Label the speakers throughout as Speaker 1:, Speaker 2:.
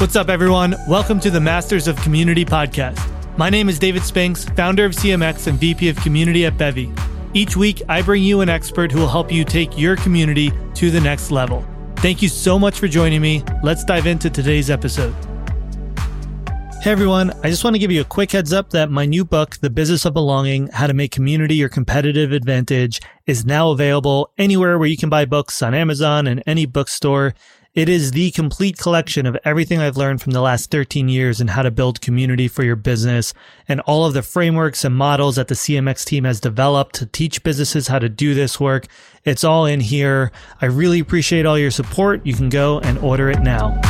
Speaker 1: What's up, everyone? Welcome to the Masters of Community podcast. My name is David Spinks, founder of CMX and VP of Community at Bevy. Each week, I bring you an expert who will help you take your community to the next level. Thank you so much for joining me. Let's dive into today's episode. Hey everyone, I just want to give you a quick heads up that my new book, The Business of Belonging How to Make Community Your Competitive Advantage, is now available anywhere where you can buy books on Amazon and any bookstore. It is the complete collection of everything I've learned from the last 13 years in how to build community for your business and all of the frameworks and models that the CMX team has developed to teach businesses how to do this work. It's all in here. I really appreciate all your support. You can go and order it now.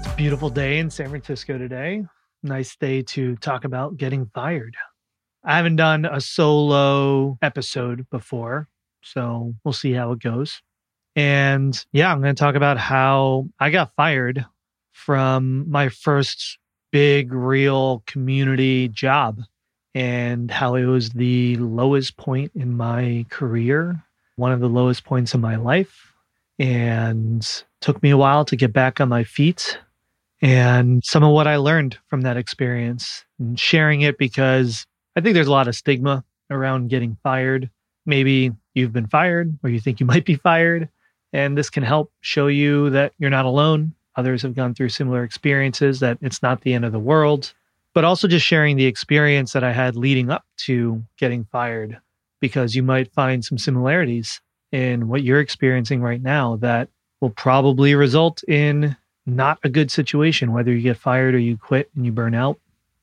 Speaker 1: It's a beautiful day in San Francisco today. Nice day to talk about getting fired. I haven't done a solo episode before, so we'll see how it goes. And yeah, I'm going to talk about how I got fired from my first big, real community job and how it was the lowest point in my career, one of the lowest points in my life. And took me a while to get back on my feet and some of what I learned from that experience and sharing it because I think there's a lot of stigma around getting fired. Maybe you've been fired or you think you might be fired and this can help show you that you're not alone. Others have gone through similar experiences, that it's not the end of the world, but also just sharing the experience that I had leading up to getting fired, because you might find some similarities in what you're experiencing right now that will probably result in not a good situation, whether you get fired or you quit and you burn out.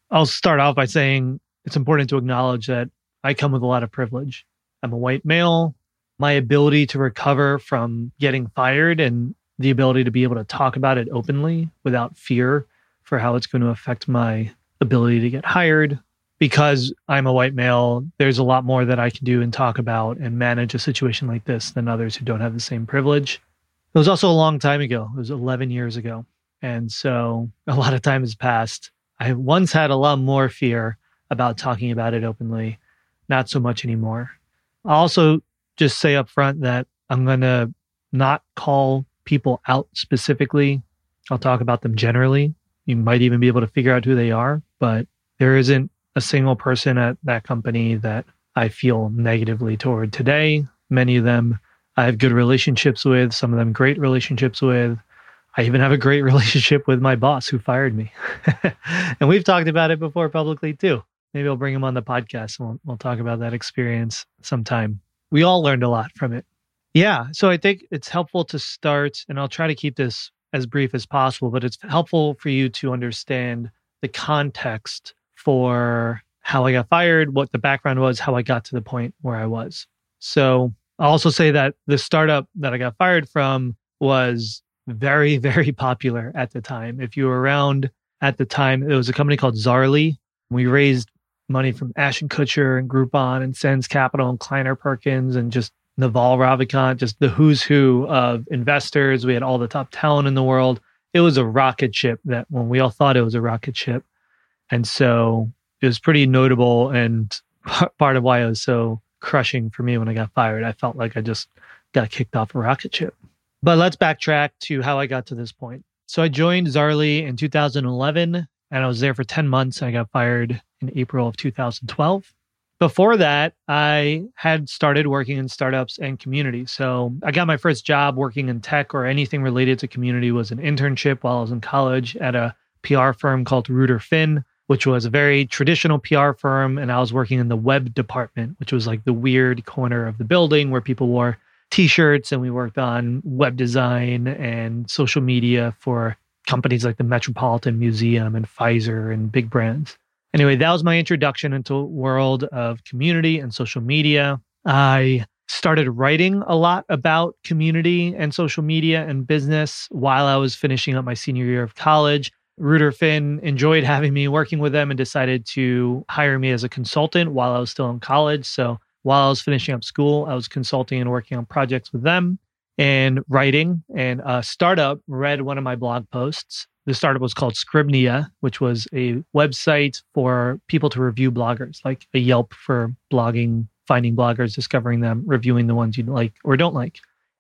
Speaker 1: I'll start off by saying it's important to acknowledge that I come with a lot of privilege. I'm a white male my ability to recover from getting fired and the ability to be able to talk about it openly without fear for how it's going to affect my ability to get hired. Because I'm a white male, there's a lot more that I can do and talk about and manage a situation like this than others who don't have the same privilege. It was also a long time ago. It was 11 years ago. And so a lot of time has passed. I once had a lot more fear about talking about it openly, not so much anymore. I also just say up front that I'm going to not call people out specifically. I'll talk about them generally. You might even be able to figure out who they are, but there isn't a single person at that company that I feel negatively toward today. Many of them I have good relationships with, some of them great relationships with. I even have a great relationship with my boss who fired me. and we've talked about it before publicly too. Maybe I'll bring him on the podcast and we'll, we'll talk about that experience sometime we all learned a lot from it. Yeah. So I think it's helpful to start, and I'll try to keep this as brief as possible, but it's helpful for you to understand the context for how I got fired, what the background was, how I got to the point where I was. So I'll also say that the startup that I got fired from was very, very popular at the time. If you were around at the time, it was a company called Zaarly. We raised money from Ashton Kutcher and Groupon and Sens Capital and Kleiner Perkins and just Naval Ravikant, just the who's who of investors. We had all the top talent in the world. It was a rocket ship that when we all thought it was a rocket ship. And so it was pretty notable and part of why it was so crushing for me when I got fired. I felt like I just got kicked off a rocket ship. But let's backtrack to how I got to this point. So I joined Zaarly in 2011 and I was there for 10 months. I got fired in April of 2012. Before that, I had started working in startups and community. So I got my first job working in tech or anything related to community was an internship while I was in college at a PR firm called Ruder Finn, which was a very traditional PR firm. And I was working in the web department, which was like the weird corner of the building where people wore t-shirts and we worked on web design and social media for companies like the Metropolitan Museum and Pfizer and big brands. Anyway, that was my introduction into a world of community and social media. I started writing a lot about community and social media and business while I was finishing up my senior year of college. Ruder Finn enjoyed having me working with them and decided to hire me as a consultant while I was still in college. So while I was finishing up school, I was consulting and working on projects with them and writing. And a startup read one of my blog posts the startup was called Scribnia, which was a website for people to review bloggers, like a Yelp for blogging, finding bloggers, discovering them, reviewing the ones you like or don't like.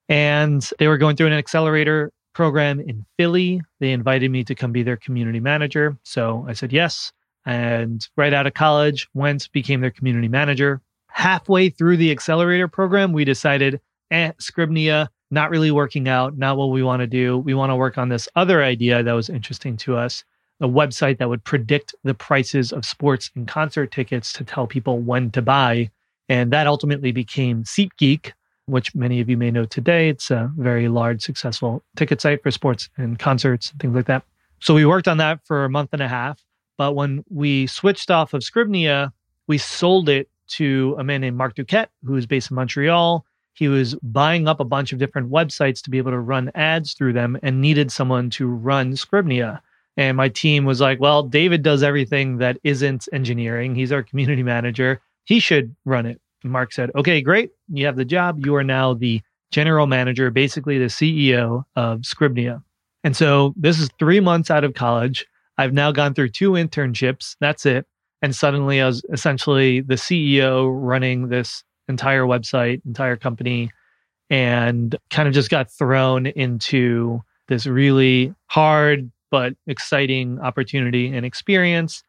Speaker 1: And they were going through an accelerator program in Philly. They invited me to come be their community manager. So I said yes. And right out of college, went, became their community manager. Halfway through the accelerator program, we decided, eh, Scribnia, not really working out, not what we want to do. We want to work on this other idea that was interesting to us a website that would predict the prices of sports and concert tickets to tell people when to buy. And that ultimately became SeatGeek, which many of you may know today. It's a very large, successful ticket site for sports and concerts and things like that. So we worked on that for a month and a half. But when we switched off of Scribnia, we sold it to a man named Mark Duquette, who is based in Montreal. He was buying up a bunch of different websites to be able to run ads through them and needed someone to run Scribnia. And my team was like, well, David does everything that isn't engineering. He's our community manager. He should run it. Mark said, okay, great. You have the job. You are now the general manager, basically the CEO of Scribnia. And so this is three months out of college. I've now gone through two internships. That's it. And suddenly I was essentially the CEO running this entire website, entire company, and kind of just got thrown into this really hard, but exciting opportunity and experience.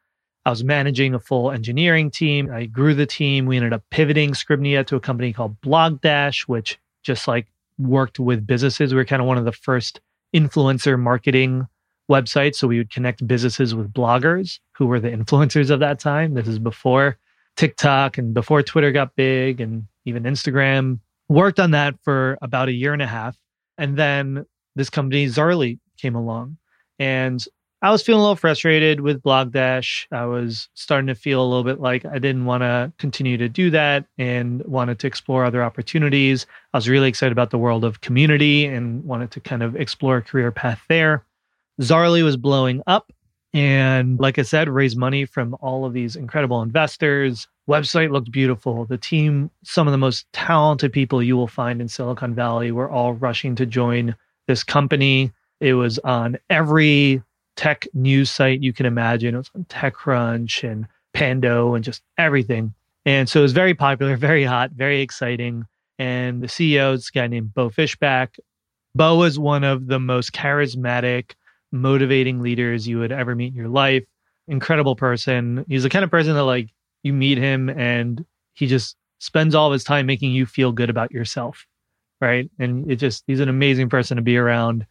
Speaker 1: I was managing a full engineering team. I grew the team. We ended up pivoting Scribnia to a company called Blogdash, which just like worked with businesses. We were kind of one of the first influencer marketing websites. So we would connect businesses with bloggers who were the influencers of that time. This is before TikTok and before Twitter got big and even Instagram. Worked on that for about a year and a half. And then this company, Zaarly, came along. And I was feeling a little frustrated with Blogdash. I was starting to feel a little bit like I didn't want to continue to do that and wanted to explore other opportunities. I was really excited about the world of community and wanted to kind of explore a career path there. Zaarly was blowing up. And like I said, raise money from all of these incredible investors. Website looked beautiful. The team, some of the most talented people you will find in Silicon Valley, were all rushing to join this company. It was on every tech news site you can imagine. It was on TechCrunch and Pando and just everything. And so it was very popular, very hot, very exciting. And the CEO is a guy named Bo Fishback. Bo was one of the most charismatic, motivating leaders you would ever meet in your life. Incredible person. He's the kind of person that like you meet him and he just spends all of his time making you feel good about yourself. Right. And it just he's an amazing person to be around.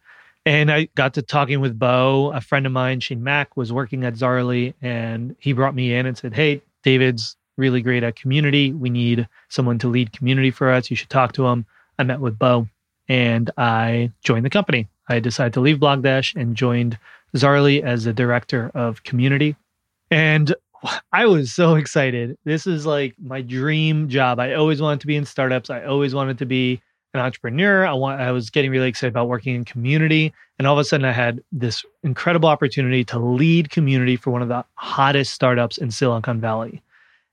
Speaker 1: And I got to talking with Bo. A friend of mine, Shane Mack, was working at Zaarly, and he brought me in and said, Hey, David's really great at community. We need someone to lead community for us. You should talk to him. I met with Bo and I joined the company. I decided to leave Blogdash and joined Zaarly as the director of community. And I was so excited. This is like my dream job. I always wanted to be in startups. I always wanted to be an entrepreneur. I want I was getting really excited about working in community. And all of a sudden I had this incredible opportunity to lead community for one of the hottest startups in Silicon Valley.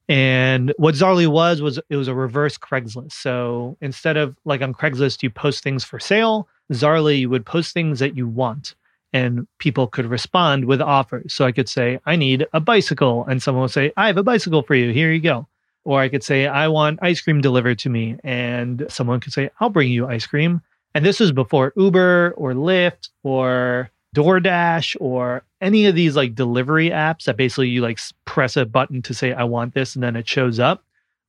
Speaker 1: And what Zaarly was was it was a reverse Craigslist. So instead of like on Craigslist, you post things for sale, Zaarly you would post things that you want and people could respond with offers. So I could say, I need a bicycle. And someone would say, I have a bicycle for you. Here you go. Or I could say, I want ice cream delivered to me. And someone could say, I'll bring you ice cream. And this was before Uber or Lyft or DoorDash or any of these like delivery apps that basically you like press a button to say, I want this, and then it shows up.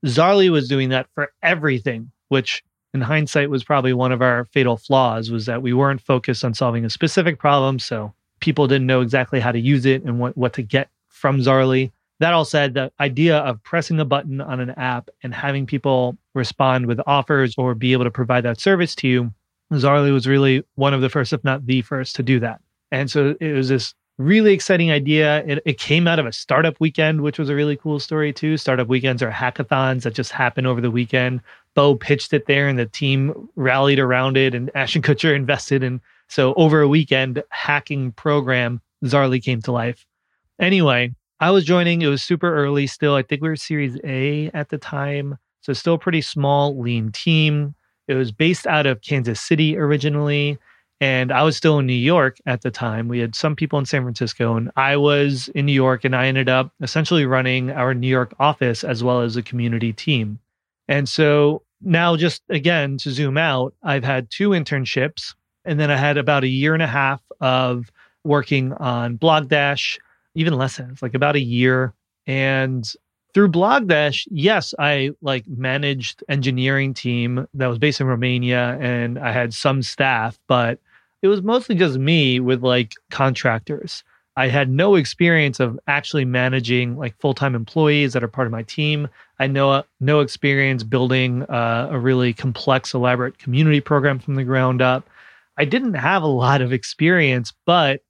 Speaker 1: Zaarly was doing that for everything, which in hindsight was probably one of our fatal flaws was that we weren't focused on solving a specific problem. So people didn't know exactly how to use it and what, what to get from Zaarly. That all said, the idea of pressing a button on an app and having people respond with offers or be able to provide that service to you, Zaarly was really one of the first, if not the first, to do that. And so it was this really exciting idea. It, it came out of a startup weekend, which was a really cool story too. Startup weekends are hackathons that just happen over the weekend. Bo pitched it there and the team rallied around it and Ashton Kutcher invested. And so over a weekend hacking program, Zaarly came to life. Anyway, I was joining. It was super early still. I think we were Series A at the time. So still pretty small, lean team. It was based out of Kansas City originally. And I was still in New York at the time. We had some people in San Francisco, and I was in New York, and I ended up essentially running our New York office as well as a community team. And so now, just again, to zoom out, I've had two internships And then I had about a year and a half of working on Blogdash, even less than like about a year. And through Blogdash, yes, I like managed engineering team that was based in Romania and I had some staff, but it was mostly just me with like contractors. I had no experience of actually managing like full-time employees that are part of my team. I know no experience building uh, a really complex, elaborate community program from the ground up. I didn't have a lot of experience, but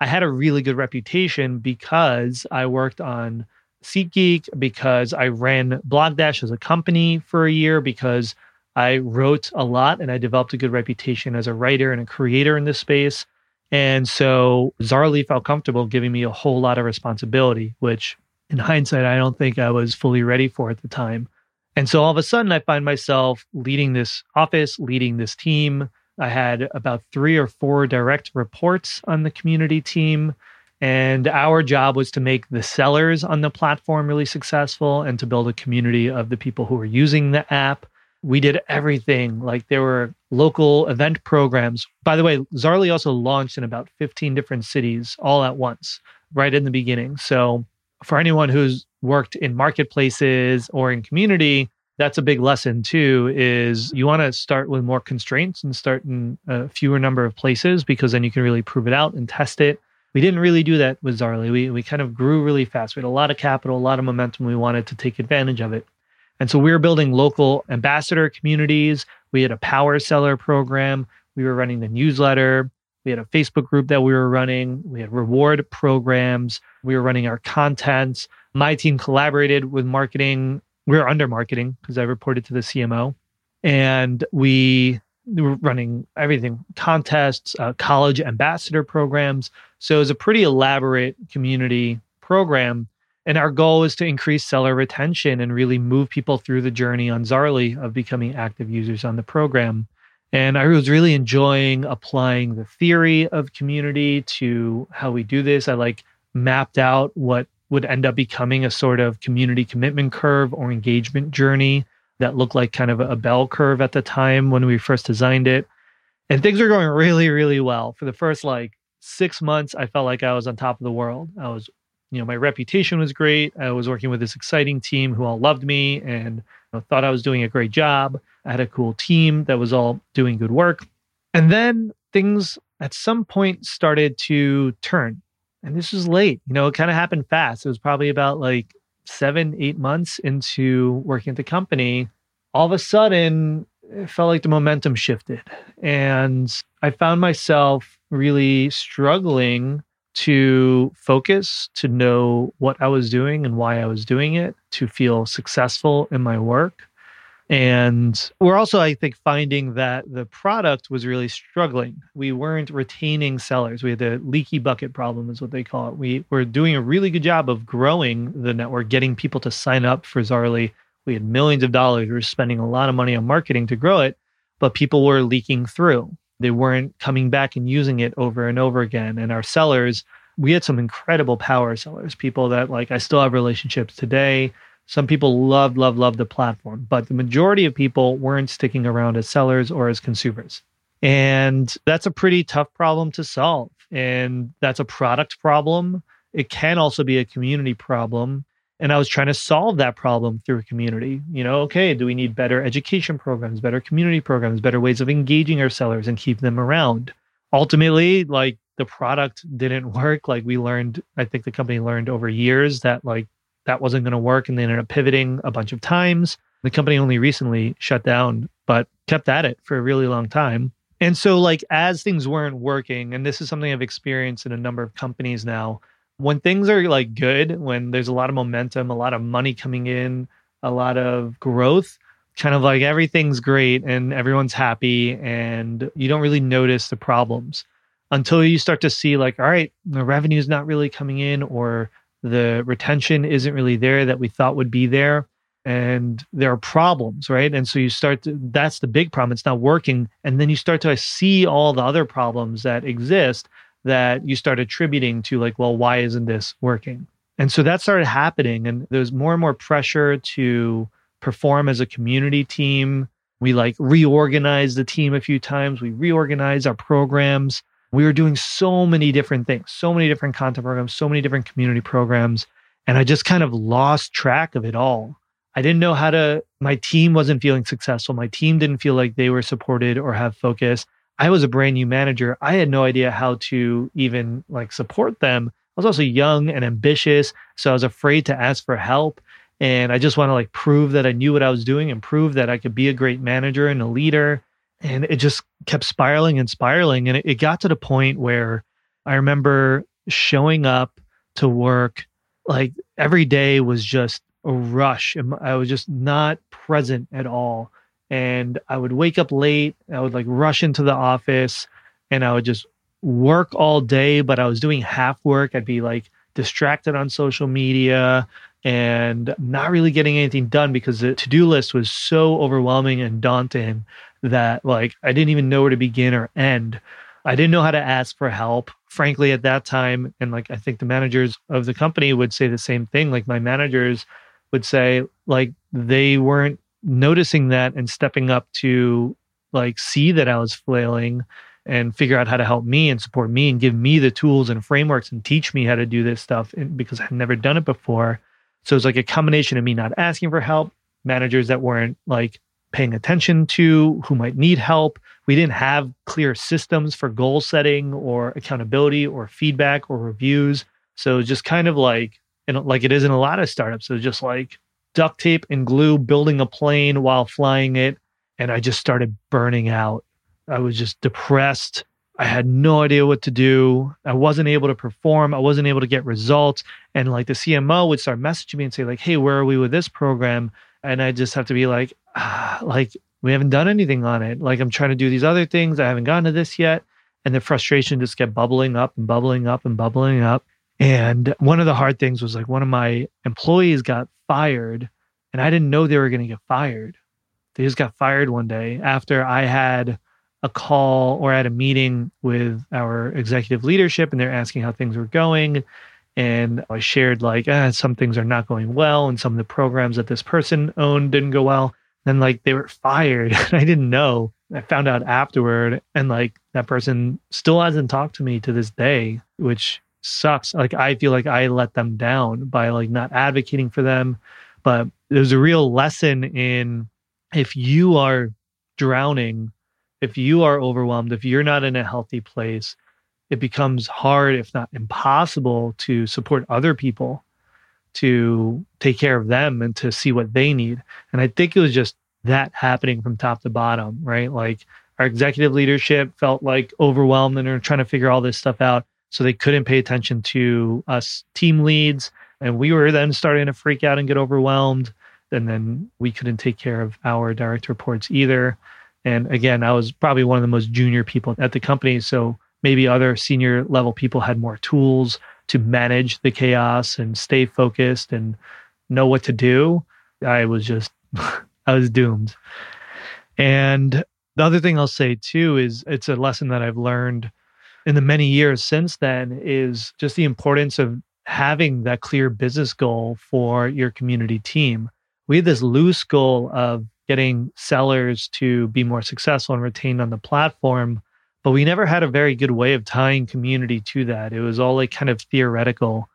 Speaker 1: I had a really good reputation because I worked on SeatGeek because I ran Blogdash as a company for a year because I wrote a lot and I developed a good reputation as a writer and a creator in this space. And so Zaarly felt comfortable giving me a whole lot of responsibility, which in hindsight, I don't think I was fully ready for at the time. And so all of a sudden, I find myself leading this office, leading this team. I had about three or four direct reports on the community team. And our job was to make the sellers on the platform really successful and to build a community of the people who were using the app. We did everything. Like there were local event programs. By the way, Zaarly also launched in about 15 different cities all at once, right in the beginning. So for anyone who's worked in marketplaces or in community, that's a big lesson too is you want to start with more constraints and start in a fewer number of places because then you can really prove it out and test it we didn't really do that with Zaarly. We, we kind of grew really fast. We had a lot of capital, a lot of momentum. We wanted to take advantage of it. And so we were building local ambassador communities. We had a power seller program. We were running the newsletter. We had a Facebook group that we were running. We had reward programs. We were running our content. My team collaborated with marketing. We were under marketing because I reported to the CMO. And we were running everything contests, uh, college ambassador programs. So it was a pretty elaborate community program. And our goal is to increase seller retention and really move people through the journey on Zaarly of becoming active users on the program. And I was really enjoying applying the theory of community to how we do this. I like mapped out what would end up becoming a sort of community commitment curve or engagement journey that looked like kind of a bell curve at the time when we first designed it. And things were going really, really well. For the first like six months, I felt like I was on top of the world. I was, you know, my reputation was great. I was working with this exciting team who all loved me and you know, thought I was doing a great job. I had a cool team that was all doing good work. And then things at some point started to turn. And this was late. You know, it kind of happened fast. It was probably about like seven, eight months into working at the company, all of a sudden it felt like the momentum shifted. And I found myself really struggling to focus, to know what I was doing and why I was doing it, to feel successful in my work. And we're also, I think, finding that the product was really struggling. We weren't retaining sellers. We had the leaky bucket problem, is what they call it. We were doing a really good job of growing the network, getting people to sign up for Zaarly. We had millions of dollars. We were spending a lot of money on marketing to grow it, but people were leaking through. They weren't coming back and using it over and over again. And our sellers, we had some incredible power sellers, people that like I still have relationships today some people loved, loved, loved the platform, but the majority of people weren't sticking around as sellers or as consumers. And that's a pretty tough problem to solve. And that's a product problem. It can also be a community problem. And I was trying to solve that problem through a community. You know, okay, do we need better education programs, better community programs, better ways of engaging our sellers and keep them around? Ultimately, like the product didn't work. Like we learned, I think the company learned over years that like that wasn't going to work and they ended up pivoting a bunch of times. The company only recently shut down, but kept at it for a really long time. And so, like, as things weren't working, and this is something I've experienced in a number of companies now, when things are like good, when there's a lot of momentum, a lot of money coming in, a lot of growth, kind of like everything's great and everyone's happy, and you don't really notice the problems until you start to see, like, all right, the revenue's not really coming in, or the retention isn't really there that we thought would be there and there are problems right? And so you start to that's the big problem. It's not working. And then you start to see all the other problems that exist that you start attributing to like well why isn't this working and so that started happening and there was more and more pressure to perform as a community team We like reorganized the team a few times. We reorganized our programs. We were doing so many different things, so many different content programs, so many different community programs. And I just kind of lost track of it all. I didn't know how to, my team wasn't feeling successful. My team didn't feel like they were supported or have focus. I was a brand new manager. I had no idea how to even like support them. I was also young and ambitious. So I was afraid to ask for help. And I just want to like prove that I knew what I was doing and prove that I could be a great manager and a leader. And it just kept spiraling and spiraling. And it, it got to the point where I remember showing up to work like every day was just a rush. And I was just not present at all. And I would wake up late. I would like rush into the office and I would just work all day, but I was doing half work. I'd be like distracted on social media and not really getting anything done because the to-do list was so overwhelming and daunting that like I didn't even know where to begin or end. I didn't know how to ask for help. Frankly, at that time, and like I think the managers of the company would say the same thing. Like my managers would say, like they weren't noticing that and stepping up to like see that I was flailing and figure out how to help me and support me and give me the tools and frameworks and teach me how to do this stuff because I'd never done it before. So it's like a combination of me not asking for help, managers that weren't like paying attention to who might need help. We didn't have clear systems for goal setting or accountability or feedback or reviews. So just kind of like, know, like it is in a lot of startups. So just like duct tape and glue, building a plane while flying it. And I just started burning out. I was just depressed. I had no idea what to do. I wasn't able to perform. I wasn't able to get results. And like the CMO would start messaging me and say, like, hey, where are we with this program? And I just have to be like, ah, like, we haven't done anything on it. Like I'm trying to do these other things. I haven't gotten to this yet. And the frustration just kept bubbling up and bubbling up and bubbling up. And one of the hard things was like one of my employees got fired and I didn't know they were going to get fired. They just got fired one day after I had a call or at a meeting with our executive leadership and they're asking how things were going. And I shared like, ah, some things are not going well, and some of the programs that this person owned didn't go well. Then like they were fired. and I didn't know. I found out afterward, and like that person still hasn't talked to me to this day, which sucks. Like I feel like I let them down by like not advocating for them. But there's a real lesson in if you are drowning if you are overwhelmed, if you're not in a healthy place, it becomes hard, if not impossible, to support other people, to take care of them and to see what they need. And I think it was just that happening from top to bottom, right? Like our executive leadership felt like overwhelmed and they're trying to figure all this stuff out. So they couldn't pay attention to us team leads. And we were then starting to freak out and get overwhelmed. And then we couldn't take care of our direct reports either. And again, I was probably one of the most junior people at the company. So maybe other senior level people had more tools to manage the chaos and stay focused and know what to do. I was just, I was doomed. And the other thing I'll say too is it's a lesson that I've learned in the many years since then is just the importance of having that clear business goal for your community team. We had this loose goal of getting sellers to be more successful and retained on the platform. But we never had a very good way of tying community to that. It was all like kind of theoretical.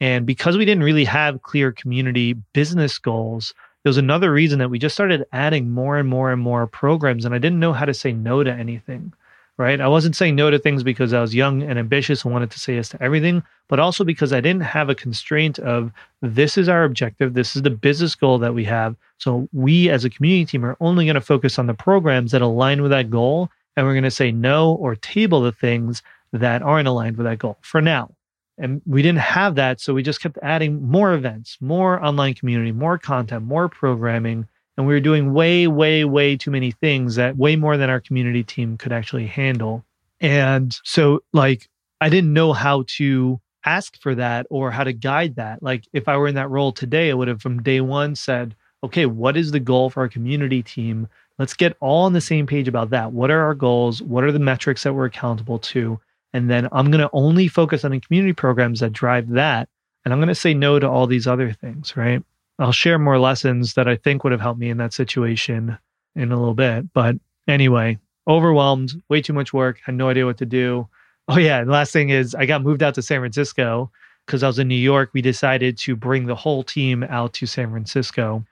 Speaker 1: And because we didn't really have clear community business goals, there was another reason that we just started adding more and more and more programs. And I didn't know how to say no to anything right? I wasn't saying no to things because I was young and ambitious and wanted to say yes to everything, but also because I didn't have a constraint of this is our objective, this is the business goal that we have. So we as a community team are only going to focus on the programs that align with that goal. And we're going to say no or table the things that aren't aligned with that goal for now. And we didn't have that. So we just kept adding more events, more online community, more content, more programming and we were doing way, way, way too many things that way more than our community team could actually handle. And so, like, I didn't know how to ask for that or how to guide that. Like, if I were in that role today, I would have from day one said, okay, what is the goal for our community team? Let's get all on the same page about that. What are our goals? What are the metrics that we're accountable to? And then I'm going to only focus on the community programs that drive that. And I'm going to say no to all these other things, right? I'll share more lessons that I think would have helped me in that situation. in a little bit. But anyway, overwhelmed, way too much work, had no idea what to do. Oh, yeah. And last thing is, I got moved out to San Francisco because I was in New York. We decided to bring the whole team out to San Francisco.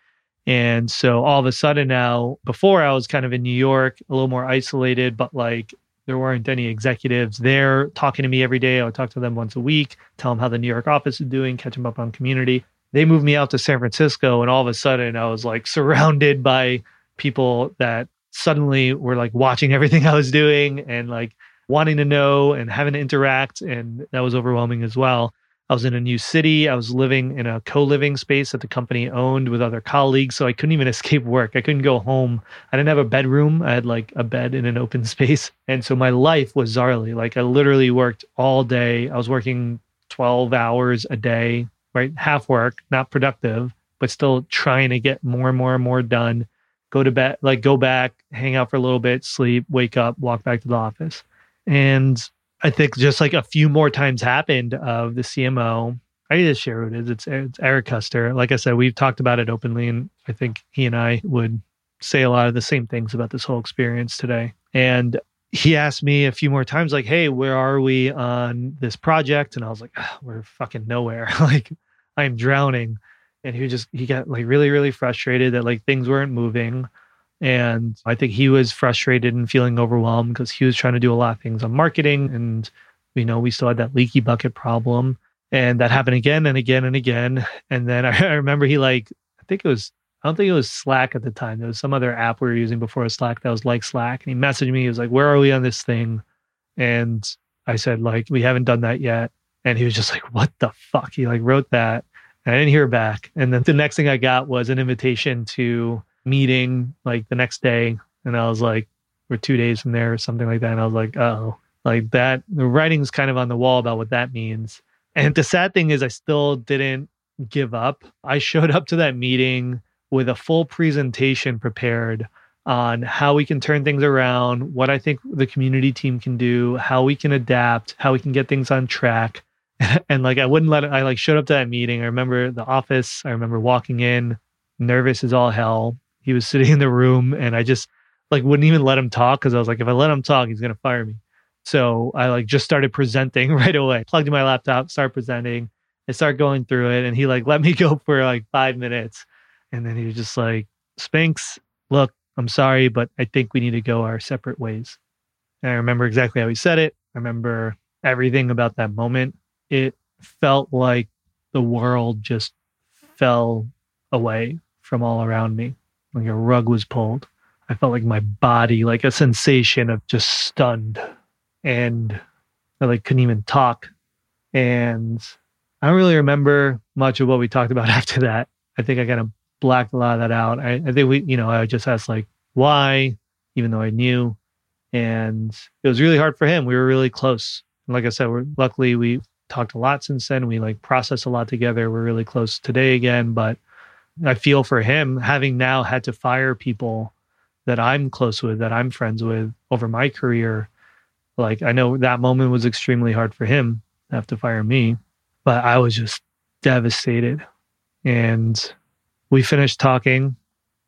Speaker 1: And so all of a sudden now, before I was kind of in New York, a little more isolated, but like there weren't any executives there talking to me every day. I would talk to them once a week, tell them how the New York office is doing, catch them up on community. They moved me out to San Francisco, and all of a sudden I was like surrounded by people that suddenly were like watching everything I was doing and like wanting to know and having to interact. And that was overwhelming as well. I was in a new city. I was living in a co living space that the company owned with other colleagues. So I couldn't even escape work. I couldn't go home. I didn't have a bedroom. I had like a bed in an open space. And so my life was Zaarly. Like I literally worked all day. I was working 12 hours a day, right? Half work, not productive, but still trying to get more and more and more done. Go to bed, like go back, hang out for a little bit, sleep, wake up, walk back to the office. And I think just like a few more times happened of the CMO. I need to share who it is. It's, it's Eric Koester. Like I said, we've talked about it openly, and I think he and I would say a lot of the same things about this whole experience today. And he asked me a few more times, like, "Hey, where are we on this project?" And I was like, oh, "We're fucking nowhere. like, I'm drowning." And he just he got like really really frustrated that like things weren't moving. And I think he was frustrated and feeling overwhelmed because he was trying to do a lot of things on marketing. And, you know, we still had that leaky bucket problem. And that happened again and again and again. And then I remember he like, I think it was, I don't think it was Slack at the time. There was some other app we were using before Slack that was like Slack. And he messaged me. He was like, Where are we on this thing? And I said, like, we haven't done that yet. And he was just like, What the fuck? He like wrote that. And I didn't hear back. And then the next thing I got was an invitation to meeting like the next day and I was like, we're two days from there or something like that. And I was like, oh, like that. The writing's kind of on the wall about what that means. And the sad thing is, I still didn't give up. I showed up to that meeting with a full presentation prepared on how we can turn things around, what I think the community team can do, how we can adapt, how we can get things on track. and like I wouldn't let it, I like showed up to that meeting. I remember the office. I remember walking in, nervous as all hell he was sitting in the room and I just like wouldn't even let him talk because I was like, if I let him talk, he's gonna fire me. So I like just started presenting right away. Plugged in my laptop, started presenting, and start going through it. And he like let me go for like five minutes. And then he was just like, Spinks, look, I'm sorry, but I think we need to go our separate ways. And I remember exactly how he said it. I remember everything about that moment. It felt like the world just fell away from all around me like a rug was pulled. I felt like my body, like a sensation of just stunned, and I like couldn't even talk. And I don't really remember much of what we talked about after that. I think I kind of blacked a lot of that out. I, I think we, you know, I just asked like why, even though I knew, and it was really hard for him. We were really close. And like I said, we're luckily we talked a lot since then. We like processed a lot together. We're really close today again, but I feel for him having now had to fire people that I'm close with, that I'm friends with over my career. Like I know that moment was extremely hard for him to have to fire me, but I was just devastated. And we finished talking.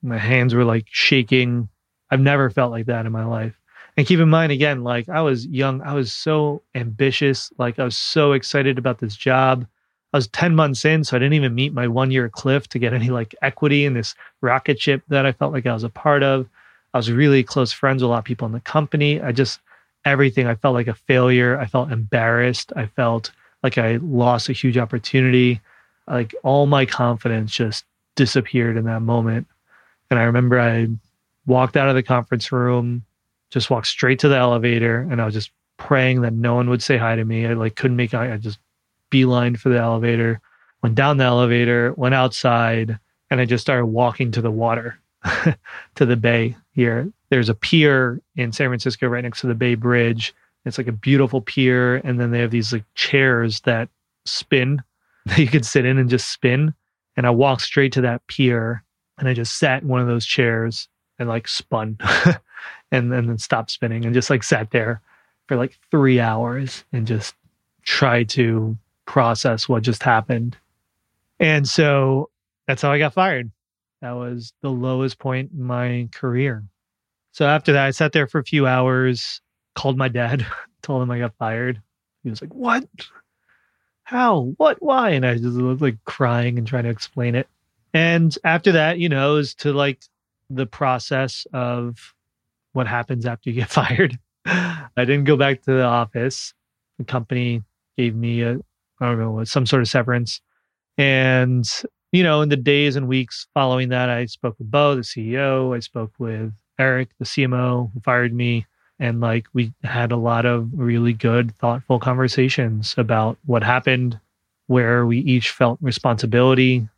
Speaker 1: My hands were like shaking. I've never felt like that in my life. And keep in mind, again, like I was young, I was so ambitious. Like I was so excited about this job. I was 10 months in, so I didn't even meet my one year cliff to get any like equity in this rocket ship that I felt like I was a part of. I was really close friends with a lot of people in the company. I just, everything, I felt like a failure. I felt embarrassed. I felt like I lost a huge opportunity. Like all my confidence just disappeared in that moment. And I remember I walked out of the conference room, just walked straight to the elevator, and I was just praying that no one would say hi to me. I like couldn't make. I just beeline for the elevator, went down the elevator, went outside, and I just started walking to the water, to the bay here. There's a pier in San Francisco right next to the Bay Bridge. It's like a beautiful pier. And then they have these like chairs that spin that you can sit in and just spin. And I walked straight to that pier and I just sat in one of those chairs and like spun and, and then stopped spinning and just like sat there for like three hours and just tried to process what just happened. And so that's how I got fired. That was the lowest point in my career. So after that, I sat there for a few hours, called my dad, told him I got fired. He was like, What? How? What? Why? And I just was like crying and trying to explain it. And after that, you know, is to like the process of what happens after you get fired. I didn't go back to the office. The company gave me a, I don't know, some sort of severance. And, you know, in the days and weeks following that, I spoke with Bo, the CEO. I spoke with Eric, the CMO, who fired me. And like we had a lot of really good, thoughtful conversations about what happened, where we each felt responsibility,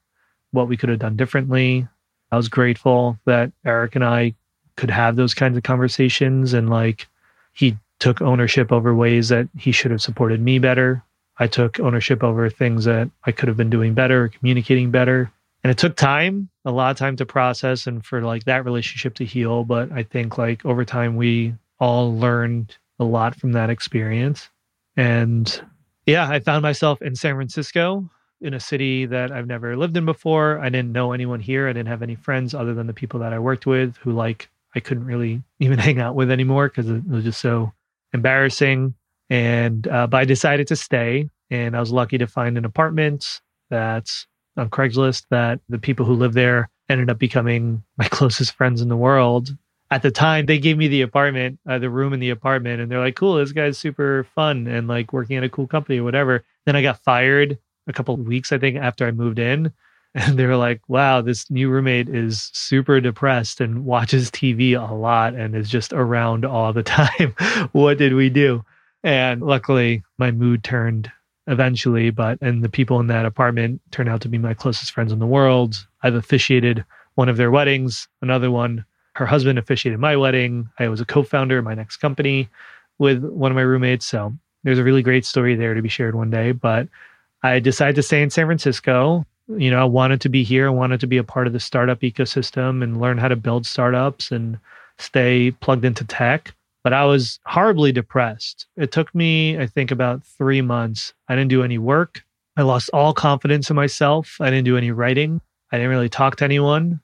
Speaker 1: what we could have done differently. I was grateful that Eric and I could have those kinds of conversations and like he took ownership over ways that he should have supported me better. I took ownership over things that I could have been doing better, communicating better. And it took time, a lot of time to process and for like that relationship to heal. But I think like over time, we all learned a lot from that experience. And yeah, I found myself in San Francisco in a city that I've never lived in before. I didn't know anyone here. I didn't have any friends other than the people that I worked with who like I couldn't really even hang out with anymore because it was just so embarrassing. And uh, but I decided to stay, and I was lucky to find an apartment that's on Craigslist that the people who live there ended up becoming my closest friends in the world. At the time, they gave me the apartment, uh, the room in the apartment, and they're like, "Cool, this guy's super fun and like working at a cool company or whatever." Then I got fired a couple of weeks, I think, after I moved in, and they were like, wow, this new roommate is super depressed and watches TV a lot and is just around all the time. what did we do? And luckily, my mood turned eventually, but and the people in that apartment turned out to be my closest friends in the world. I've officiated one of their weddings, another one, her husband officiated my wedding. I was a co founder of my next company with one of my roommates. So there's a really great story there to be shared one day. But I decided to stay in San Francisco you know, I wanted to be here. I wanted to be a part of the startup ecosystem and learn how to build startups and stay plugged into tech. But I was horribly depressed. It took me, I think, about three months. I didn't do any work. I lost all confidence in myself. I didn't do any writing. I didn't really talk to anyone.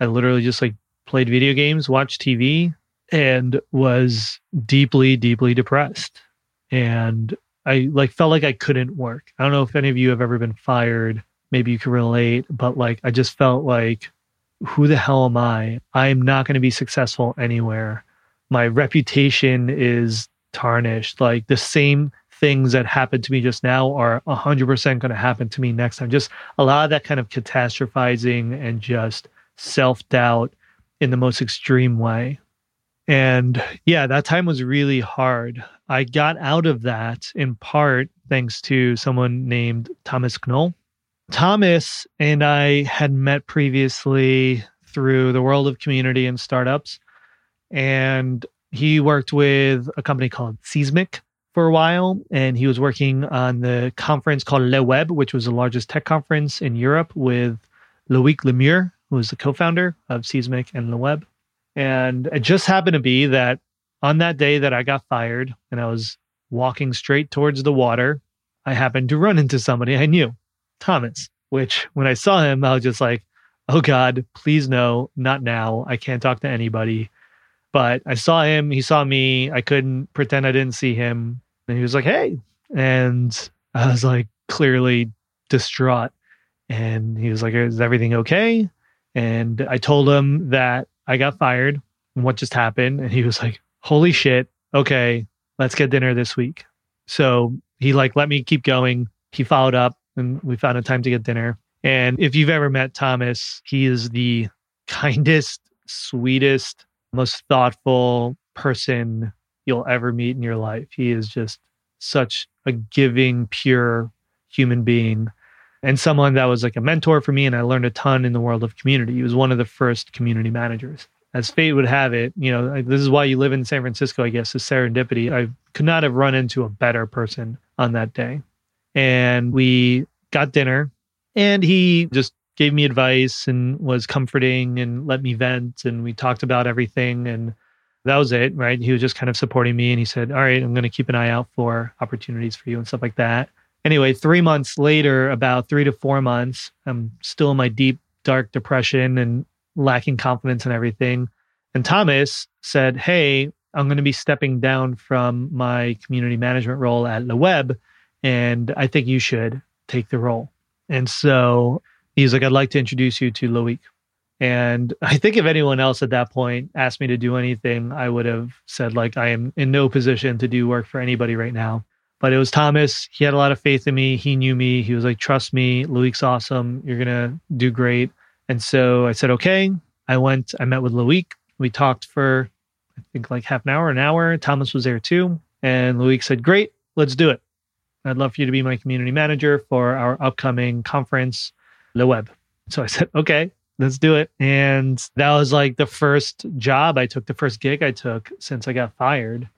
Speaker 1: I literally just like played video games, watched TV, and was deeply, deeply depressed. And I like felt like I couldn't work. I don't know if any of you have ever been fired maybe you can relate, but like I just felt like, who the hell am I? I'm not going to be successful anywhere. My reputation is tarnished. Like the same things that happened to me just now are 100% going to happen to me next time. Just a lot of that kind of catastrophizing and just self doubt in the most extreme way. And yeah, that time was really hard. I got out of that in part thanks to someone named Thomas Knoll. Thomas and I had met previously through the world of community and startups. And he worked with a company called Seesmic for a while. And he was working on the conference called Le Web, which was the largest tech conference in Europe with Loic Le Meur, was the co founder of Seesmic and Le Web. And it just happened to be that on that day that I got fired and I was walking straight towards the water, I happened to run into somebody I knew. Thomas, which when I saw him, I was just like, oh God, please no, not now. I can't talk to anybody. But I saw him, he saw me. I couldn't pretend I didn't see him. And he was like, hey. And I was like, clearly distraught. And he was like, is everything okay? And I told him that I got fired and what just happened. And he was like, holy shit. Okay, let's get dinner this week. So he like let me keep going. He followed up and we found a time to get dinner. And if you've ever met Thomas, he is the kindest, sweetest, most thoughtful person you'll ever meet in your life. He is just such a giving, pure human being and someone that was like a mentor for me. And I learned a ton in the world of community. He was one of the first community managers. As fate would have it, you know, this is why you live in San Francisco, I guess, is serendipity. I could not have run into a better person on that day and we got dinner and he just gave me advice and was comforting and let me vent and we talked about everything and that was it right he was just kind of supporting me and he said all right i'm going to keep an eye out for opportunities for you and stuff like that anyway three months later about three to four months i'm still in my deep dark depression and lacking confidence and everything. And Thomas said, Hey, I'm going to be stepping down from my community management role at Le Web, and I think you should take the role. And so he's like, I'd like to introduce you to Loic. And I think if anyone else at that point asked me to do anything, I would have said, like, I am in no position to do work for anybody right now. But it was Thomas. He had a lot of faith in me. He knew me. He was like, trust me, Loic's awesome. You're to do great. And so I said, okay. I went, I met with Loic. We talked for, I think, like half an hour, an hour. Thomas was there too. And Loic said, great, let's do it. I'd love for you to be my community manager for our upcoming conference, Le Web. So I said, okay, let's do it. And that was like the first job I took, the first gig I took since I got fired.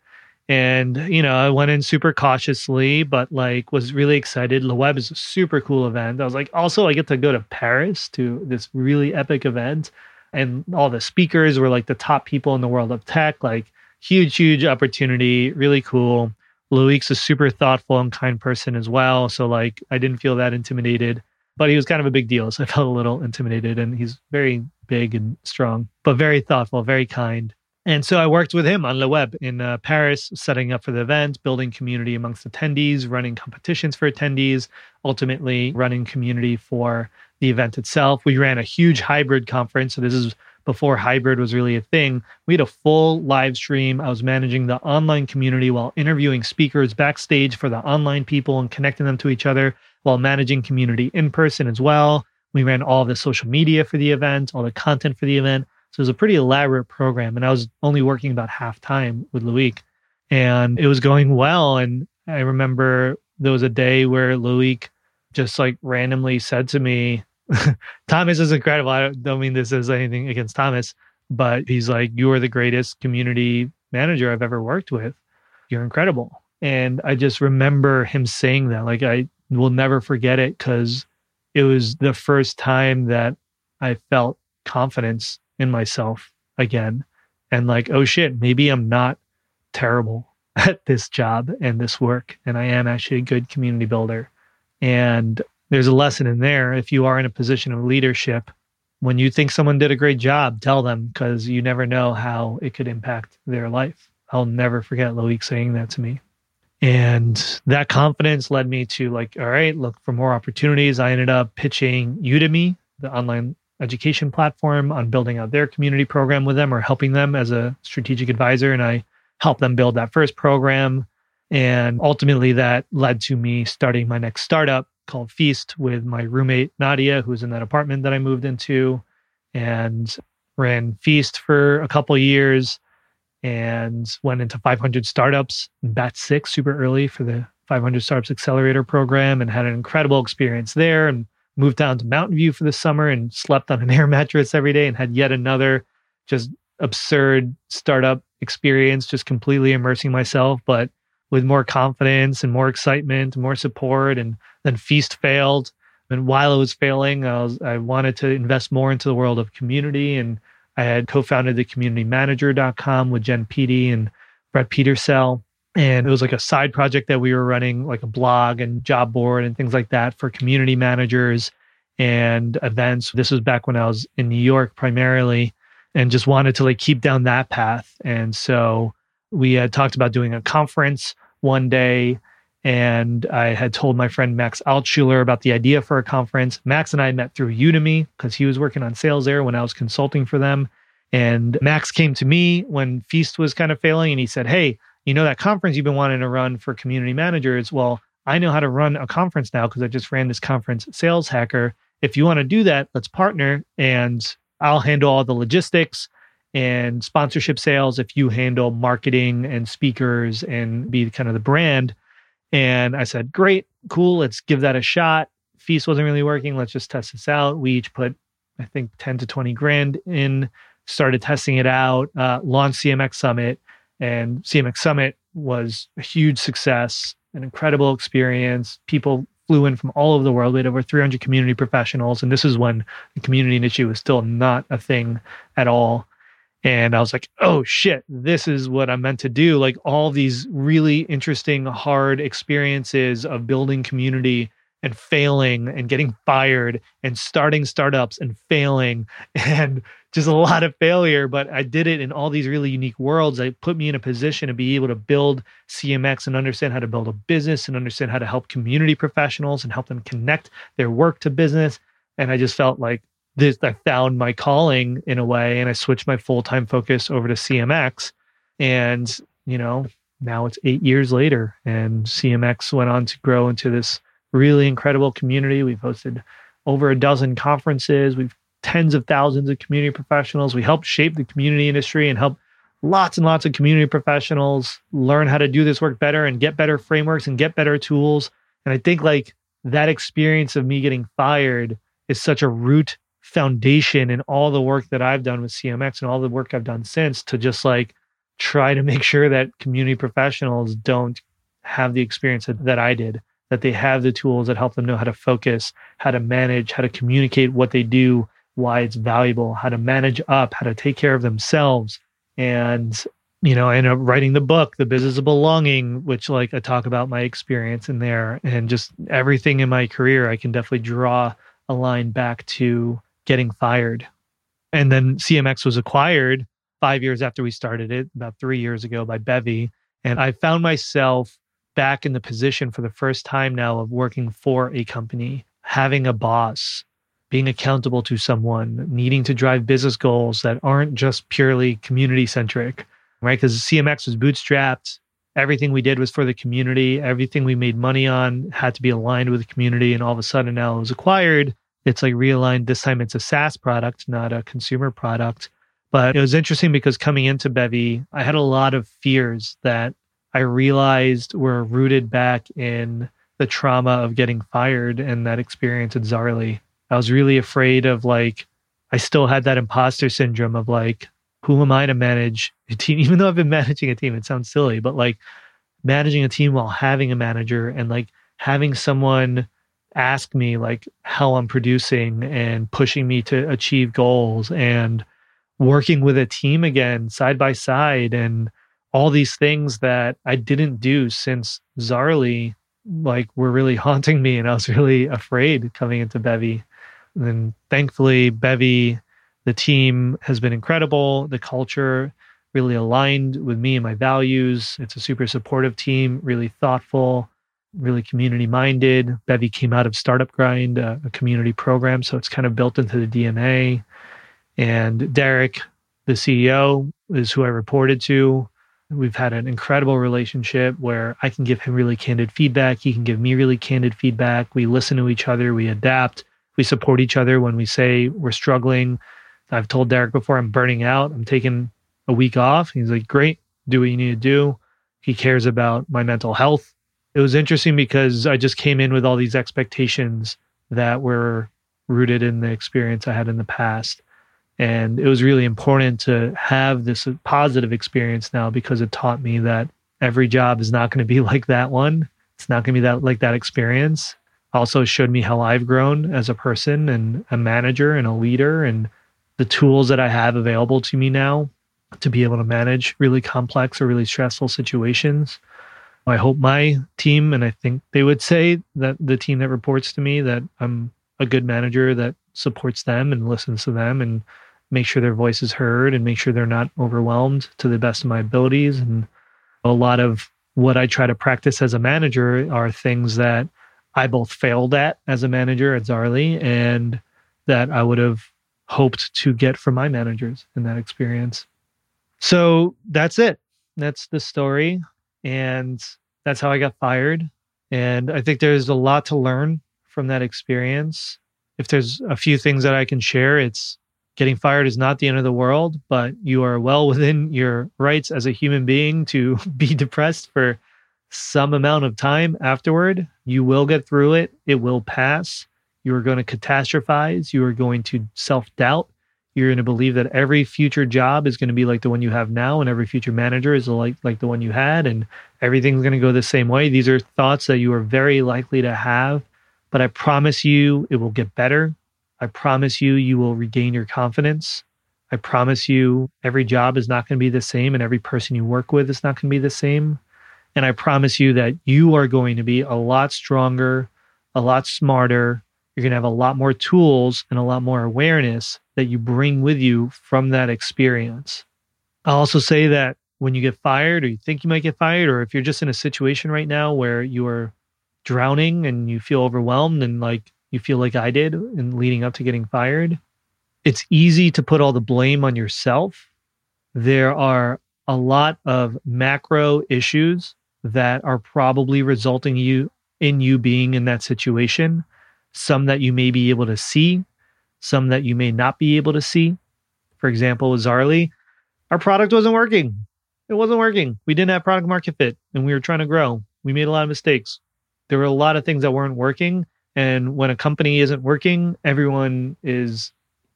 Speaker 1: And, you know, I went in super cautiously, but like was really excited. Le Web is a super cool event. I was like, also, I get to go to Paris to this really epic event. And all the speakers were like the top people in the world of tech, like huge, huge opportunity, really cool. Loic's a super thoughtful and kind person as well. So like I didn't feel that intimidated, but he was kind of a big deal. So I felt a little intimidated and he's very big and strong, but very thoughtful, very kind. And so I worked with him on Le Web in uh, Paris, setting up for the event, building community amongst attendees, running competitions for attendees, ultimately running community for the event itself. We ran a huge hybrid conference. So this is before hybrid was really a thing. We had a full live stream. I was managing the online community while interviewing speakers backstage for the online people and connecting them to each other while managing community in person as well. We ran all the social media for the event, all the content for the event. So it was a pretty elaborate program. And I was only working about half time with Loic. And it was going well. And I remember there was a day where Loic just like randomly said to me, Thomas is incredible. I don't mean this as anything against Thomas, but he's like, You are the greatest community manager I've ever worked with. You're incredible. And I just remember him saying that. Like, I will never forget it because it was the first time that I felt confidence in myself again. And like, oh shit, maybe I'm not terrible at this job and this work. And I am actually a good community builder. And there's a lesson in there. If you are in a position of leadership, when you think someone did a great job, tell them because you never know how it could impact their life. I'll never forget Loic saying that to me. And that confidence led me to like, all right, look for more opportunities. I ended up pitching Udemy, the online education platform, on building out their community program with them or helping them as a strategic advisor. And I helped them build that first program. And ultimately, that led to me starting my next startup called Feast with my roommate Nadia, who's in that apartment that I moved into, and ran Feast for a couple years and went into 500 startups in batch six super early for the 500 startups accelerator program and had an incredible experience there and moved down to Mountain View for the summer and slept on an air mattress every day and had yet another just absurd startup experience, just completely immersing myself, but with more confidence and more excitement, more support. And then Feast failed. And while it was failing, I, was, I wanted to invest more into the world of community. And I had co founded the communitymanager.com with Jen Pedde and Brett Petersel. And it was like a side project that we were running, like a blog and job board and things like that for community managers and events. This was back when I was in New York primarily and just wanted to like keep down that path. And so we had talked about doing a conference one day and I had told my friend Max Altschuler about the idea for a conference. Max and I met through Udemy because he was working on sales there when I was consulting for them. And Max came to me when Feast was kind of failing and he said, Hey, you know that conference you've been wanting to run for community managers? Well, I know how to run a conference now because I just ran this conference, Sales Hacker. If you want to do that, let's partner and I'll handle all the logistics and sponsorship sales if you handle marketing and speakers and be kind of the brand. And I said, great, cool, let's give that a shot. Feast wasn't really working. Let's just test this out. We each put, I think, 10 to 20 grand in, started testing it out, uh, launched CMX Summit. And CMX Summit was a huge success, an incredible experience. People flew in from all over the world. We had over 300 community professionals. And this is when the community initiative was still not a thing at all. And I was like, oh shit, this is what I'm meant to do. Like all these really interesting, hard experiences of building community and failing and getting fired and starting startups and failing and just a lot of failure. But I did it in all these really unique worlds. It put me in a position to be able to build CMX and understand how to build a business and understand how to help community professionals and help them connect their work to business. And I just felt like this, I found my calling in a way and I switched my full time focus over to CMX. And, you know, now it's eight years later and CMX went on to grow into this really incredible community. We've hosted over a dozen conferences. We've tens of thousands of community professionals. We help shape the community industry and help lots and lots of community professionals learn how to do this work better and get better frameworks and get better tools. And I think like that experience of me getting fired is such a root foundation in all the work that I've done with CMX and all the work I've done since to just like try to make sure that community professionals don't have the experience that, that I did that they have the tools that help them know how to focus, how to manage, how to communicate what they do, why it's valuable, how to manage up, how to take care of themselves. And, you know, I ended up writing the book, The Business of Belonging, which like I talk about my experience in there and just everything in my career. I can definitely draw a line back to getting fired. And then CMX was acquired five years after we started it, about three years ago by Bevy. And I found myself back in the position for the first time now of working for a company, having a boss, being accountable to someone, needing to drive business goals that aren't just purely community centric, right? Because CMX was bootstrapped. Everything we did was for the community. Everything we made money on had to be aligned with the community. And all of a sudden now it was acquired. It's like realigned. This time it's a SaaS product, not a consumer product. But it was interesting because coming into Bevy, I had a lot of fears that I realized were rooted back in the trauma of getting fired and that experience at Zaarly. I was really afraid of like, I still had that imposter syndrome of like, who am I to manage a team? Even though I've been managing a team, it sounds silly, but like managing a team while having a manager and like having someone ask me like how I'm producing and pushing me to achieve goals and working with a team again side by side and all these things that I didn't do since Zaarly like were really haunting me and I was really afraid coming into Bevy. And then thankfully Bevy, the team has been incredible. The culture really aligned with me and my values. It's a super supportive team, really thoughtful, really community minded. Bevy came out of Startup Grind, a, a community program, so it's kind of built into the DNA. And Derek, the CEO, is who I reported to We've had an incredible relationship where I can give him really candid feedback. He can give me really candid feedback. We listen to each other, we adapt, we support each other when we say we're struggling. I've told Derek before I'm burning out, I'm taking a week off. He's like, Great, do what you need to do. He cares about my mental health. It was interesting because I just came in with all these expectations that were rooted in the experience I had in the past. And it was really important to have this positive experience now because it taught me that every job is not going to be like that one. It's not going to be that like that experience. Also showed me how I've grown as a person and a manager and a leader and the tools that I have available to me now to be able to manage really complex or really stressful situations. I hope my team, and I think they would say that the team that reports to me, that I'm a good manager that supports them and listens to them and make sure their voice is heard and make sure they're not overwhelmed to the best of my abilities. And a lot of what I try to practice as a manager are things that I both failed at as a manager at Zaarly and that I would have hoped to get from my managers in that experience. So that's it. That's the story. And that's how I got fired. And I think there's a lot to learn from that experience. If there's a few things that I can share, it's getting fired is not the end of the world, but you are well within your rights as a human being to be depressed for some amount of time afterward. You will get through it, it will pass. You are going to catastrophize, you are going to self doubt. You're going to believe that every future job is going to be like the one you have now, and every future manager is like, like the one you had, and everything's going to go the same way. These are thoughts that you are very likely to have, but I promise you it will get better I promise you, you will regain your confidence. I promise you, every job is not going to be the same, and every person you work with is not going to be the same. And I promise you that you are going to be a lot stronger, a lot smarter. You're going to have a lot more tools and a lot more awareness that you bring with you from that experience. I'll also say that when you get fired or you think you might get fired, or if you're just in a situation right now where you are drowning and you feel overwhelmed and like you feel like I did in leading up to getting fired, it's easy to put all the blame on yourself. There are a lot of macro issues that are probably resulting you in you being in that situation. Some that you may be able to see, some that you may not be able to see. For example, with Zaarly, our product wasn't working. It wasn't working. We didn't have product market fit and we were trying to grow. We made a lot of mistakes. There were a lot of things that weren't working. And when a company isn't working, everyone is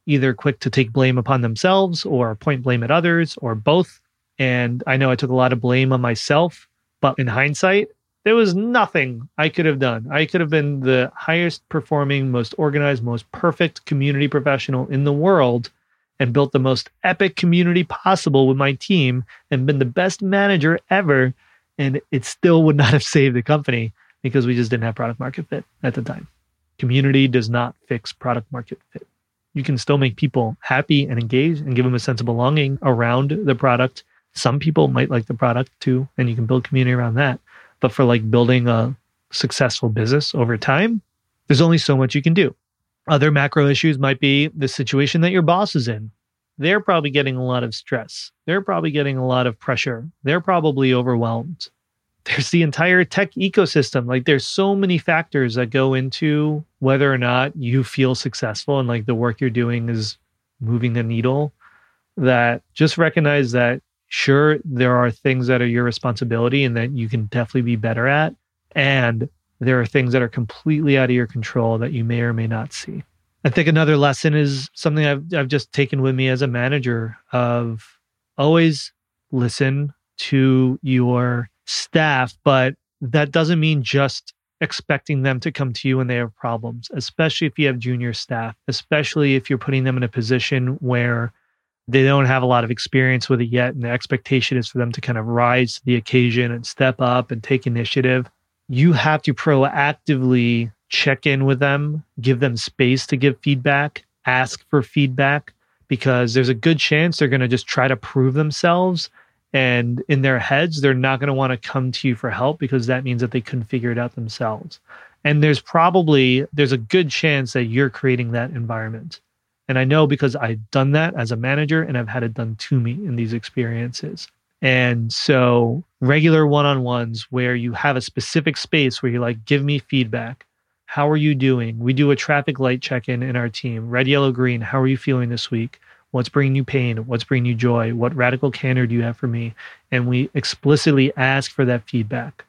Speaker 1: either quick to take blame upon themselves or point blame at others or both. And I know I took a lot of blame on myself, but in hindsight, there was nothing I could have done. I could have been the highest performing, most organized, most perfect community professional in the world and built the most epic community possible with my team and been the best manager ever. And it still would not have saved the company because we just didn't have product market fit at the time. Community does not fix product market fit. You can still make people happy and engaged and give them a sense of belonging around the product. Some people might like the product too, and you can build community around that. But for like building a successful business over time, there's only so much you can do. Other macro issues might be the situation that your boss is in. They're probably getting a lot of stress. They're probably getting a lot of pressure. They're probably overwhelmed. There's the entire tech ecosystem. Like there's so many factors that go into whether or not you feel successful and like the work you're doing is moving the needle that just recognize that sure there are things that are your responsibility and that you can definitely be better at and there are things that are completely out of your control that you may or may not see. I think another lesson is something I've I've just taken with me as a manager of always listen to your staff, but that doesn't mean just expecting them to come to you when they have problems, especially if you have junior staff, especially if you're putting them in a position where they don't have a lot of experience with it yet and the expectation is for them to kind of rise to the occasion and step up and take initiative you have to proactively check in with them, give them space to give feedback, ask for feedback, because there's a good chance they're going to just try to prove themselves. And in their heads, they're not going to want to come to you for help because that means that they couldn't figure it out themselves. And there's probably there's a good chance that you're creating that environment. And I know because I've done that as a manager and I've had it done to me in these experiences. And so regular one-on-ones where you have a specific space where you're like, give me feedback. How are you doing? We do a traffic light check-in in our team. Red, yellow, green. How are you feeling this week? What's bringing you pain? What's bringing you joy? What radical candor do you have for me? And we explicitly ask for that feedback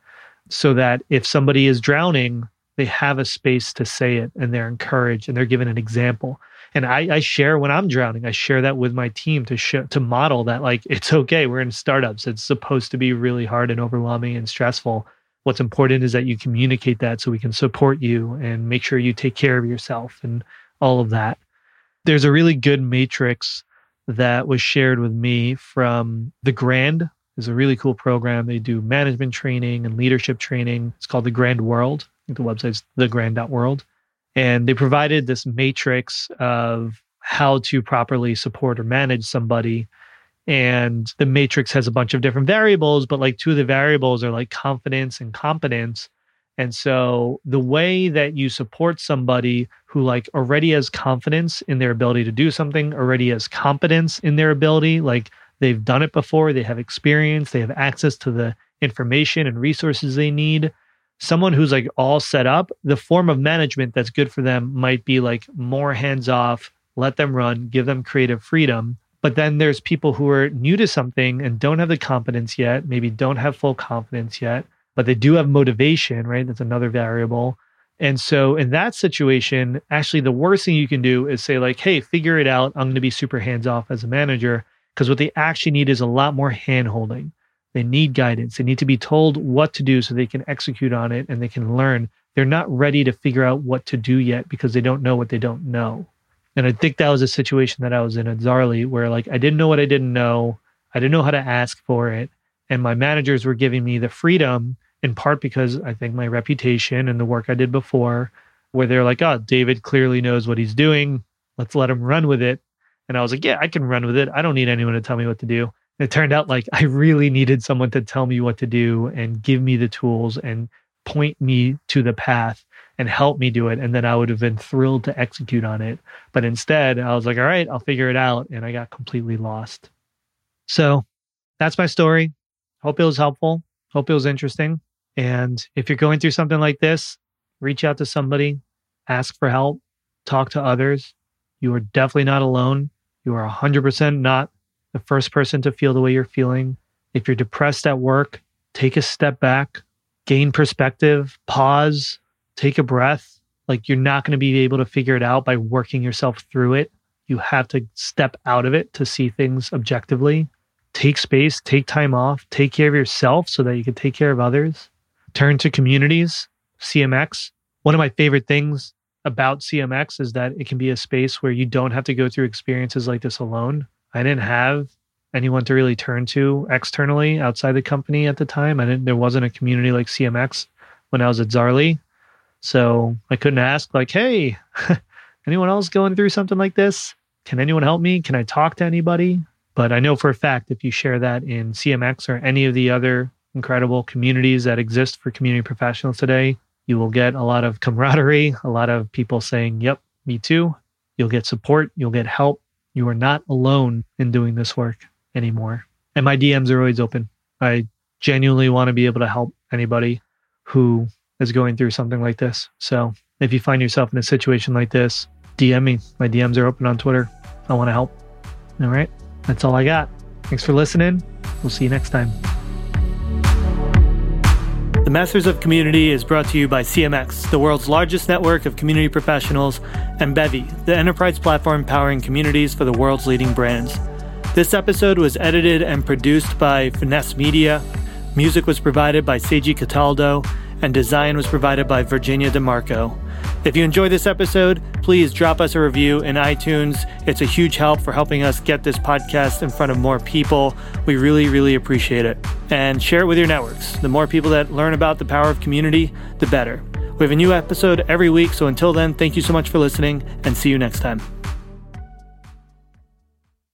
Speaker 1: so that if somebody is drowning, they have a space to say it and they're encouraged and they're given an example and I, I share when I'm drowning. I share that with my team to to model that like it's okay. We're in startups. It's supposed to be really hard and overwhelming and stressful. What's important is that you communicate that so we can support you and make sure you take care of yourself and all of that. There's a really good matrix that was shared with me from the Grand. Is a really cool program. They do management training and leadership training. It's called the Grand World. I think the website's thegrand.world and they provided this matrix of how to properly support or manage somebody. And the matrix has a bunch of different variables but like two of the variables are like confidence and competence. And so the way that you support somebody who like already has confidence in their ability to do something already has competence in their ability like they've done it before they have experience they have access to the information and resources they need someone who's like all set up, the form of management that's good for them might be like more hands off, let them run, give them creative freedom. But then there's people who are new to something and don't have the competence yet, maybe don't have full confidence yet, but they do have motivation, right? That's another variable. And so in that situation, actually the worst thing you can do is say like, "Hey, figure it out. I'm going to be super hands off as a manager." Because what they actually need is a lot more hand holding. They need guidance. They need to be told what to do so they can execute on it and they can learn. They're not ready to figure out what to do yet because they don't know what they don't know. And I think that was a situation that I was in at Zaarly where like I didn't know what I didn't know. I didn't know how to ask for it. And my managers were giving me the freedom in part because I think my reputation and the work I did before, where they're like, oh, David clearly knows what he's doing. Let's let him run with it. And I was like, yeah, I can run with it. I don't need anyone to tell me what to do. It turned out like I really needed someone to tell me what to do and give me the tools and point me to the path and help me do it. And then I would have been thrilled to execute on it. But instead, I was like, all right, I'll figure it out. And I got completely lost. So that's my story. Hope it was helpful. Hope it was interesting. And if you're going through something like this, reach out to somebody, ask for help, talk to others. You are definitely not alone. You are 100% not the first person to feel the way you're feeling. If you're depressed at work, take a step back, gain perspective, pause, take a breath. Like you're not going to be able to figure it out by working yourself through it. You have to step out of it to see things objectively. Take space, take time off, take care of yourself so that you can take care of others. Turn to communities, CMX. One of my favorite things about CMX is that it can be a space where you don't have to go through experiences like this alone. I didn't have anyone to really turn to externally outside the company at the time. I didn't there wasn't a community like CMX when I was at Zaarly. So I couldn't ask like, "Hey, anyone else going through something like this? Can anyone help me? Can I talk to anybody?" But I know for a fact if you share that in CMX or any of the other incredible communities that exist for community professionals today, you will get a lot of camaraderie, a lot of people saying, Yep, me too. You'll get support, you'll get help. You are not alone in doing this work anymore. And my DMs are always open. I genuinely want to be able to help anybody who is going through something like this. So if you find yourself in a situation like this, DM me. My DMs are open on Twitter. I want to help. All right. That's all I got. Thanks for listening. We'll see you next time. The Masters of Community is brought to you by CMX, the world's largest network of community professionals, and Bevy, the enterprise platform powering communities for the world's leading brands. This episode was edited and produced by Finesse Media. Music was provided by Seiji Cataldo, and design was provided by Virginia DeMarco. If you enjoyed this episode, please drop us a review in iTunes. It's a huge help for helping us get this podcast in front of more people. We really, really appreciate it. And share it with your networks. The more people that learn about the power of community, the better. We have a new episode every week, so until then, thank you so much for listening and see you next time.